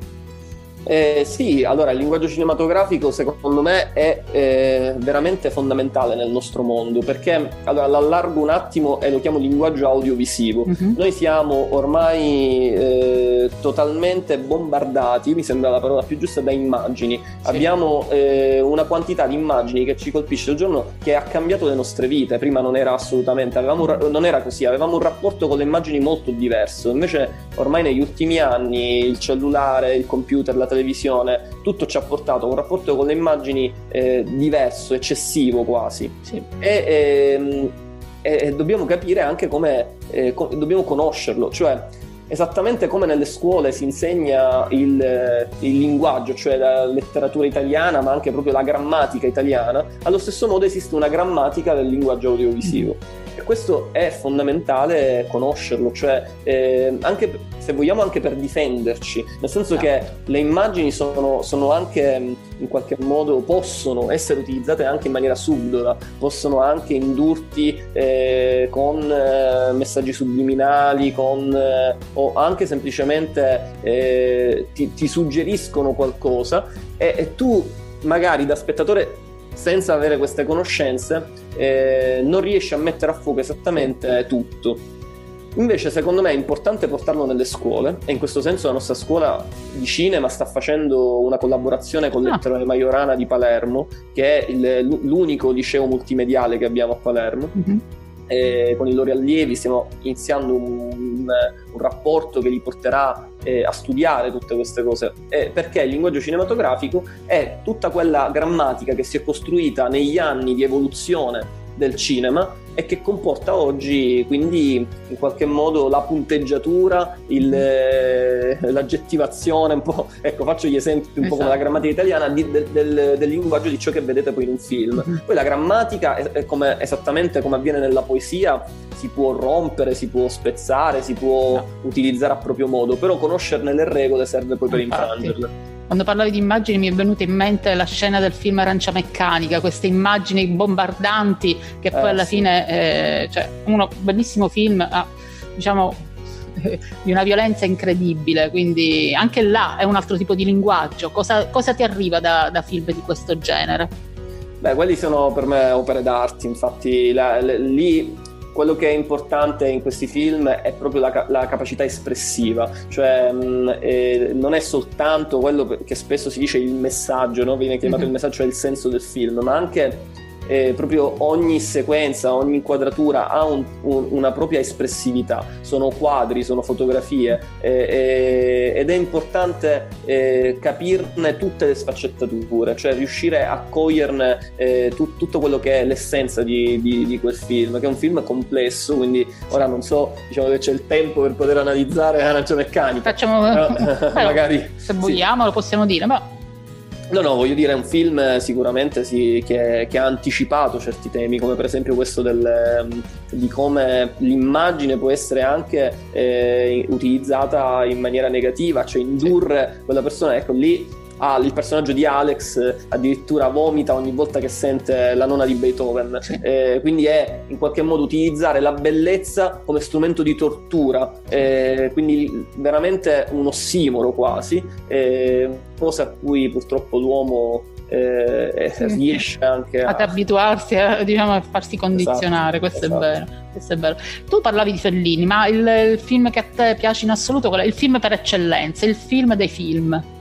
Eh, sì, allora il linguaggio cinematografico secondo me è eh, veramente fondamentale nel nostro mondo perché allora l'allargo un attimo e lo chiamo linguaggio audiovisivo. Uh-huh. Noi siamo ormai eh, totalmente bombardati, mi sembra la parola più giusta, da immagini. Sì. Abbiamo eh, una quantità di immagini che ci colpisce il giorno che ha cambiato le nostre vite. Prima non era assolutamente, avevamo, non era così, avevamo un rapporto con le immagini molto diverso. Invece ormai negli ultimi anni il cellulare, il computer, la televisione, tutto ci ha portato a un rapporto con le immagini eh, diverso, eccessivo quasi. Sì. E, ehm, e, e, dobbiamo capire anche come, eh, co- dobbiamo conoscerlo, cioè esattamente come nelle scuole si insegna il, il, linguaggio, cioè la letteratura italiana, ma anche proprio la grammatica italiana, allo stesso modo esiste una grammatica del linguaggio audiovisivo. E questo è fondamentale conoscerlo, cioè eh, anche se vogliamo anche per difenderci, nel senso che certo. le immagini sono, sono, anche in qualche modo possono essere utilizzate anche in maniera subdola, possono anche indurti eh, con eh, messaggi subliminali, con, eh, o anche semplicemente eh, ti, ti, suggeriscono qualcosa e, e tu magari da spettatore senza avere queste conoscenze eh, non riesci a mettere a fuoco esattamente tutto. Invece secondo me è importante portarlo nelle scuole e in questo senso la nostra scuola di cinema sta facendo una collaborazione con ah. Majorana di Palermo, che è il, l'unico liceo multimediale che abbiamo a Palermo. Mm-hmm eh, con i loro allievi, stiamo iniziando un, un rapporto che li porterà eh, a studiare tutte queste cose, eh, perché il linguaggio cinematografico è tutta quella grammatica che si è costruita negli anni di evoluzione del cinema e che comporta oggi quindi in qualche modo la punteggiatura, il, eh, l'aggettivazione, un po', ecco faccio gli esempi un esatto. po' come la grammatica italiana di, del, del, del, linguaggio di ciò che vedete poi in un film. Mm-hmm. Poi la grammatica è, è come, esattamente come avviene nella poesia, si può rompere, si può spezzare, si può no. utilizzare a proprio modo, però conoscerne le regole serve poi per infrangerle. Quando parlavi di immagini mi è venuta in mente la scena del film Arancia Meccanica, queste immagini bombardanti che poi eh, alla sì. fine, eh, cioè, uno bellissimo film, ah, diciamo, <laughs> di una violenza incredibile, quindi anche là è un altro tipo di linguaggio. Cosa, cosa ti arriva da, da film di questo genere? Beh, quelli sono per me opere d'arte, infatti la, la, lì quello che è importante in questi film è proprio la, la capacità espressiva, cioè mh, eh, non è soltanto quello che spesso si dice il messaggio, no? viene chiamato mm-hmm. il messaggio, cioè il senso del film, ma anche eh, proprio ogni sequenza, ogni inquadratura ha un, un, una propria espressività, sono quadri, sono fotografie eh, eh, ed è importante eh, capirne tutte le sfaccettature, cioè riuscire a coglierne eh, tu, tutto quello che è l'essenza di, di, di, quel film, che è un film complesso, quindi ora non so, diciamo che c'è il tempo per poter analizzare la ragione meccanica. Facciamo, però, <laughs> magari se vogliamo sì. lo possiamo dire, ma No, no, voglio dire, è un film eh, sicuramente sì, che, che, ha anticipato certi temi, come per esempio questo del, ehm, di come l'immagine può essere anche eh, utilizzata in maniera negativa, cioè indurre quella persona, ecco lì ah, il personaggio di Alex eh, addirittura vomita ogni volta che sente la nona di Beethoven. Eh, quindi è in qualche modo utilizzare la bellezza come strumento di tortura, eh, quindi veramente un ossimoro quasi, eh, cosa a cui purtroppo l'uomo eh, sì. riesce anche a... ad abituarsi a, diciamo, a farsi condizionare, esatto, questo, esatto. È vero, questo, È vero, Tu parlavi di Fellini, ma il, il, film che a te piace in assoluto, il film per eccellenza, il film dei film.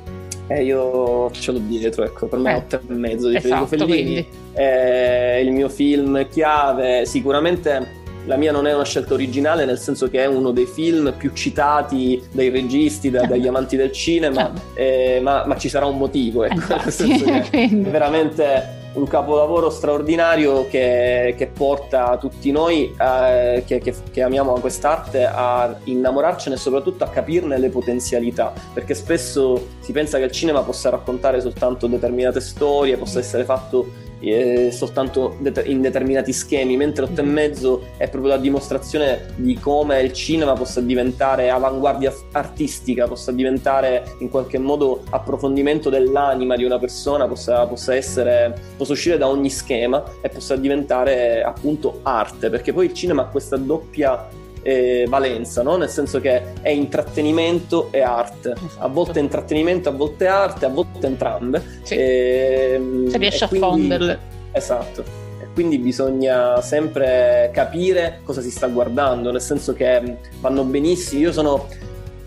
Eh, io ce l'ho dietro, ecco, per me è eh, 8 e mezzo di esatto, Federico Fellini. È il mio film chiave, sicuramente la mia non è una scelta originale, nel senso che è uno dei film più citati dai registi, da, dagli <laughs> amanti del cinema, eh, ma, ma, ci sarà un motivo, ecco, nel senso che <laughs> è veramente un capolavoro straordinario che, che porta tutti noi eh, che, che, che, amiamo quest'arte a innamorarcene e soprattutto a capirne le potenzialità, perché spesso si pensa che il cinema possa raccontare soltanto determinate storie, possa essere fatto eh, soltanto in determinati schemi, mentre 8 e mm-hmm. mezzo è proprio la dimostrazione di come il cinema possa diventare avanguardia artistica, possa diventare in qualche modo approfondimento dell'anima di una persona, possa, possa essere, possa uscire da ogni schema e possa diventare appunto arte, perché poi il cinema ha questa doppia eh, valenza, no? nel senso che è intrattenimento e arte, esatto. a volte intrattenimento, a volte arte, a volte entrambe. Sì. E, Se riesce a quindi, fonderle. Esatto. E quindi bisogna sempre capire cosa si sta guardando, nel senso che vanno benissimo. Io sono,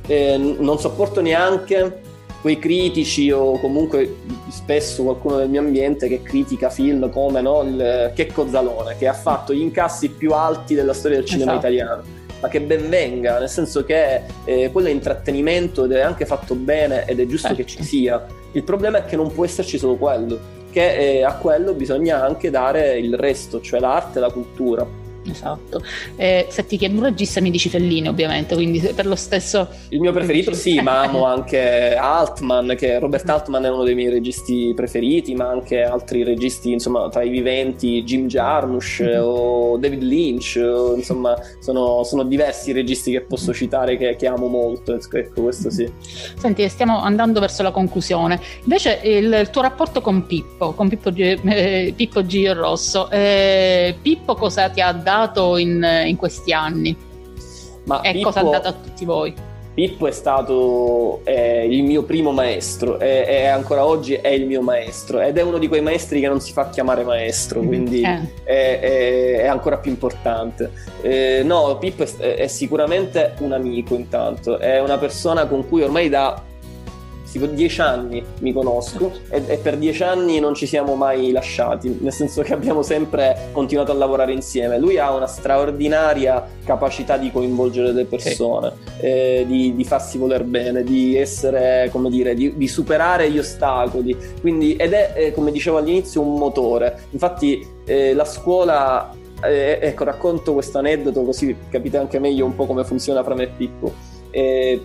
eh, non sopporto neanche quei critici o comunque spesso qualcuno del mio ambiente che critica film come no, il Checco Zalone che ha fatto gli incassi più alti della storia del cinema esatto. italiano ma che ben venga, nel senso che eh, quello è intrattenimento ed è anche fatto bene ed è giusto certo. che ci sia. Il problema è che non può esserci solo quello, che eh, a quello bisogna anche dare il resto, cioè l'arte e la cultura. Esatto. Eh, se ti chiedo un regista mi dici Fellini ovviamente, quindi per lo stesso... Il mio preferito sì, ma amo <laughs> anche Altman, che Robert Altman è uno dei miei registi preferiti, ma anche altri registi, insomma, tra i viventi, Jim Jarmusch mm-hmm. o David Lynch, o, insomma, sono, sono, diversi i registi che posso citare che, che, amo molto, ecco, questo sì. Senti, stiamo andando verso la conclusione. Invece il, il tuo rapporto con Pippo, con Pippo, eh, Pippo Gio Rosso, eh, Pippo cosa ti ha dato? Dato in, in questi anni? Ma e Pippo, cosa ha dato a tutti voi? Pippo è stato eh, il mio primo maestro e, e, ancora oggi è il mio maestro ed è uno di quei maestri che non si fa chiamare maestro, mm, quindi eh. è, è, è, ancora più importante. Eh, no, Pippo è, è sicuramente un amico intanto, è una persona con cui ormai da tipo dieci anni mi conosco e, e, per dieci anni non ci siamo mai lasciati, nel senso che abbiamo sempre continuato a lavorare insieme. Lui ha una straordinaria capacità di coinvolgere le persone, sì. eh, di, di, farsi voler bene, di essere, come dire, di, di superare gli ostacoli. Quindi, ed è, eh, come dicevo all'inizio, un motore. Infatti eh, la scuola eh, ecco, racconto questo aneddoto così capite anche meglio un po' come funziona fra me e Pippo. Eh,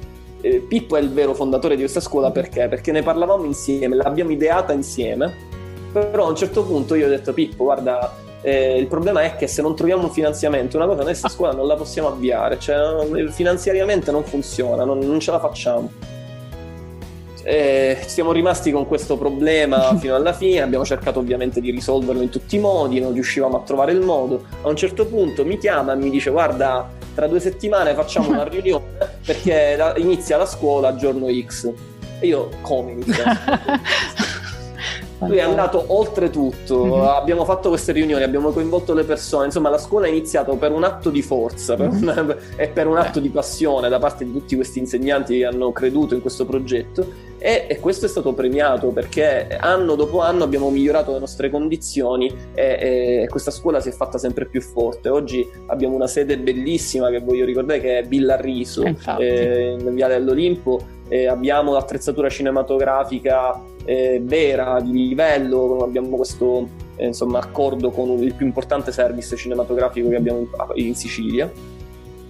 eh, Pippo è il vero fondatore di questa scuola perché? Perché ne parlavamo insieme, l'abbiamo ideata insieme, però a un certo punto io ho detto Pippo guarda eh, il problema è che se non troviamo un finanziamento una cosa noi questa scuola non la possiamo avviare, cioè finanziariamente non funziona, non, non ce la facciamo. Eh, siamo rimasti con questo problema <laughs> fino alla fine, abbiamo cercato ovviamente di risolverlo in tutti i modi, non riuscivamo a trovare il modo. A un certo punto mi chiama e mi dice guarda tra due settimane facciamo una <laughs> riunione perché la, inizia la scuola a giorno X. E io come inizia? <laughs> Lui è andato oltre tutto, mm-hmm. abbiamo fatto queste riunioni, abbiamo coinvolto le persone, insomma la scuola è iniziata per un atto di forza per un, mm-hmm. e per un atto di passione da parte di tutti questi insegnanti che hanno creduto in questo progetto. E, e questo è stato premiato perché anno dopo anno abbiamo migliorato le nostre condizioni e, e, questa scuola si è fatta sempre più forte. Oggi abbiamo una sede bellissima che voglio ricordare che è Villa Riso, eh, in Via dell'Olimpo, eh, abbiamo l'attrezzatura cinematografica eh, vera, di livello, abbiamo questo eh, insomma, accordo con il più importante service cinematografico che abbiamo in, in Sicilia.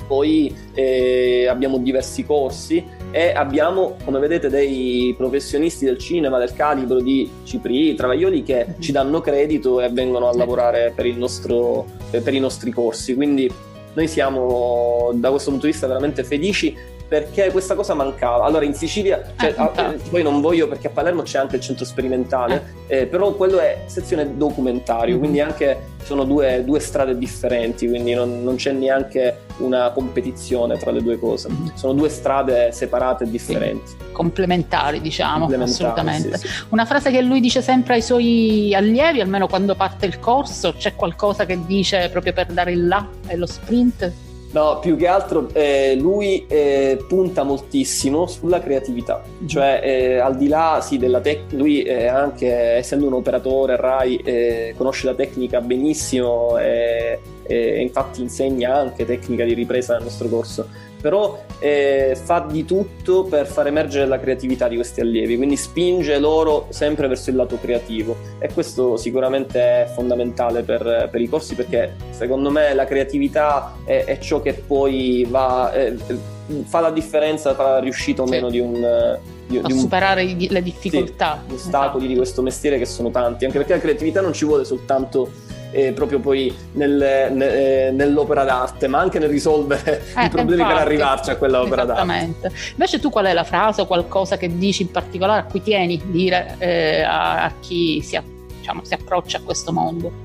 Poi eh, abbiamo diversi corsi e abbiamo, come vedete, dei professionisti del cinema del calibro di Cipri, Travaglioli che ci danno credito e vengono a lavorare per, nostro, per i nostri corsi. Quindi noi siamo da questo punto di vista veramente felici perché questa cosa mancava. Allora in Sicilia, cioè, ah, eh, poi non voglio perché a Palermo c'è anche il centro sperimentale, eh. Eh, però quello è sezione documentario, mm-hmm. quindi anche sono due, due strade differenti, quindi non, non, c'è neanche una competizione tra le due cose. Mm-hmm. Sono due strade separate e differenti. Sì. Complementari, diciamo, Complementari, assolutamente. Sì, sì. Una frase che lui dice sempre ai suoi allievi, almeno quando parte il corso, c'è qualcosa che dice proprio per dare il là e lo sprint? No, più che altro eh, lui eh, punta moltissimo sulla creatività, cioè eh, al di là sì, della tecnica, lui anche essendo un operatore RAI eh, conosce la tecnica benissimo e infatti insegna anche tecnica di ripresa nel nostro corso però eh, fa di tutto per far emergere la creatività di questi allievi, quindi spinge loro sempre verso il lato creativo e questo sicuramente è fondamentale per, per i corsi perché secondo me la creatività è, è ciò che poi va, eh, fa la differenza tra la riuscita o meno di un... Di, a di un, superare le difficoltà. Sì, gli ostacoli esatto. di questo mestiere che sono tanti, anche perché la creatività non ci vuole soltanto eh, proprio poi nel, ne, eh, nell'opera d'arte, ma anche nel risolvere eh, i problemi infatti, per arrivarci a quella opera d'arte. Invece tu qual è la frase o qualcosa che dici in particolare a cui tieni dire eh, a, a, chi si, diciamo, si approccia a questo mondo?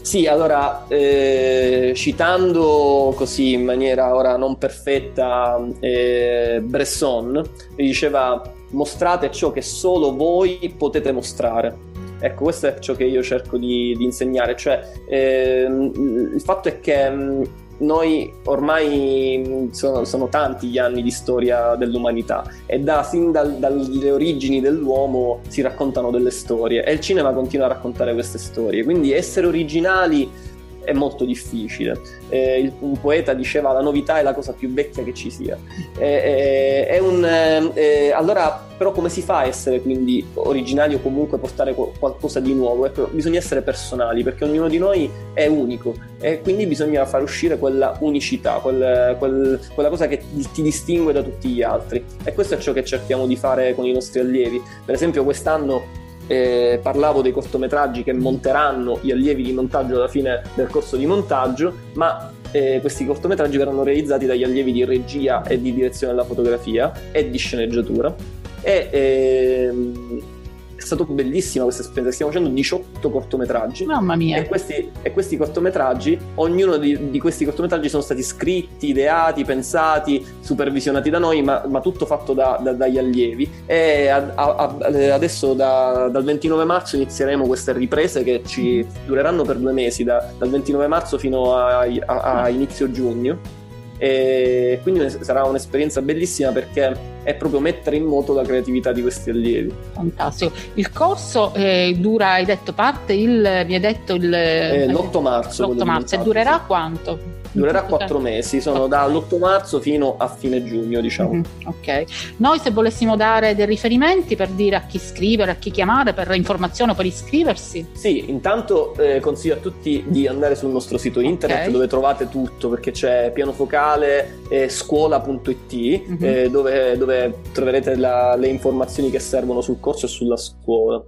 Sì, allora, eh, citando così in maniera ora non perfetta eh, Bresson, diceva mostrate ciò che solo voi potete mostrare. Ecco, questo è ciò che io cerco di, di insegnare, cioè ehm, il fatto è che mm, noi ormai mm, sono, sono, tanti gli anni di storia dell'umanità e da, sin dal, dalle origini dell'uomo si raccontano delle storie e il cinema continua a raccontare queste storie, quindi essere originali è molto difficile. Eh, un poeta diceva la novità è la cosa più vecchia che ci sia. Eh, eh, un, eh, allora, però come si fa a essere quindi originali o comunque portare qualcosa di nuovo? Ecco, bisogna essere personali perché ognuno di noi è unico e quindi bisogna far uscire quella unicità, quel, quel, quella cosa che ti distingue da tutti gli altri. E questo è ciò che cerchiamo di fare con i nostri allievi. Per esempio quest'anno eh, parlavo dei cortometraggi che monteranno gli allievi di montaggio alla fine del corso di montaggio, ma eh, questi cortometraggi verranno realizzati dagli allievi di regia e di direzione della fotografia e di sceneggiatura. E, ehm, è stata bellissima questa esperienza. Stiamo facendo 18 cortometraggi. Mamma mia! E questi, e questi cortometraggi, ognuno di, di, questi cortometraggi sono stati scritti, ideati, pensati, supervisionati da noi, ma, ma tutto fatto da, da, dagli allievi. E a, a, adesso da, dal 29 marzo inizieremo queste riprese che ci dureranno per due mesi, da, dal 29 marzo fino a, a inizio giugno e quindi sarà un'esperienza bellissima perché è proprio mettere in moto la creatività di questi allievi. Fantastico. Il corso eh, dura, hai detto, parte il, mi hai detto il... Eh, l'8 marzo. L'8 marzo e durerà quanto? Durerà quattro mesi, sono dall'8 marzo fino a fine giugno, diciamo. Mm-hmm, ok. Noi se volessimo dare dei riferimenti per dire a chi scrivere, a chi chiamare per informazione o per iscriversi? Sì, intanto eh, consiglio a tutti di andare sul nostro sito internet okay. dove trovate tutto, perché c'è piano focale eh, scuola.it mm-hmm. eh, dove, dove, troverete la, le informazioni che servono sul corso e sulla scuola.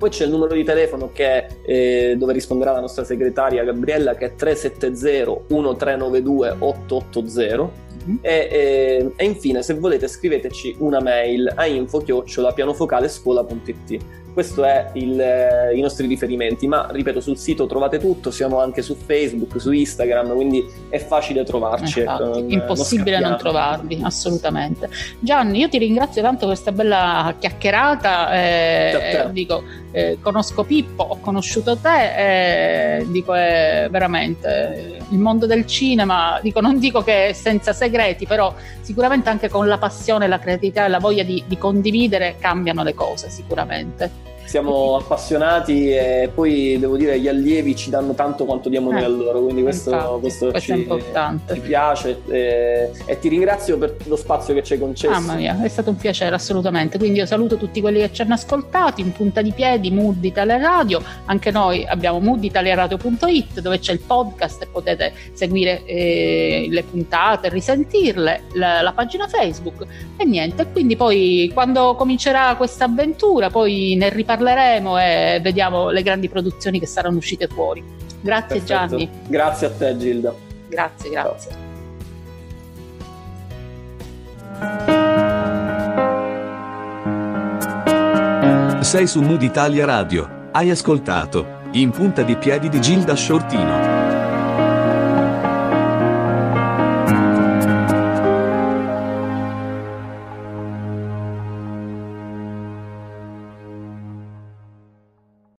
Poi c'è il numero di telefono che, eh, dove risponderà la nostra segretaria Gabriella che è 370 1392 880 mm-hmm. e, e, e, infine se volete scriveteci una mail a info-pianofocalescuola.it questo è il, eh, i nostri riferimenti, ma ripeto sul sito trovate tutto, siamo anche su Facebook, su Instagram, quindi è facile trovarci. Infatti, ecco, impossibile non, non, trovarvi, assolutamente. Gianni, io ti ringrazio tanto per questa bella chiacchierata, eh, dico, eh, conosco Pippo, ho conosciuto te, eh, dico è veramente il mondo del cinema, dico, non dico che è senza segreti, però sicuramente anche con la passione, la creatività e la voglia di, di condividere cambiano le cose sicuramente siamo appassionati e poi devo dire gli allievi ci danno tanto quanto diamo noi eh, a loro, quindi questo, infatti, questo, questo ci, ci, piace e, e, ti ringrazio per lo spazio che ci hai concesso. Mamma mia, è stato un piacere assolutamente, quindi io saluto tutti quelli che ci hanno ascoltati in punta di piedi, Mood Italia Radio, anche noi abbiamo mooditaliaradio.it dove c'è il podcast e potete seguire eh, le puntate, risentirle, la, la pagina Facebook e niente, quindi poi quando comincerà questa avventura poi ne riparleremo parleremo e vediamo le grandi produzioni che saranno uscite fuori. Grazie Perfetto. Gianni. Grazie a te Gilda. Grazie, grazie. Sei su Mood Italia Radio. Hai ascoltato In punta di piedi di Gilda Shortino.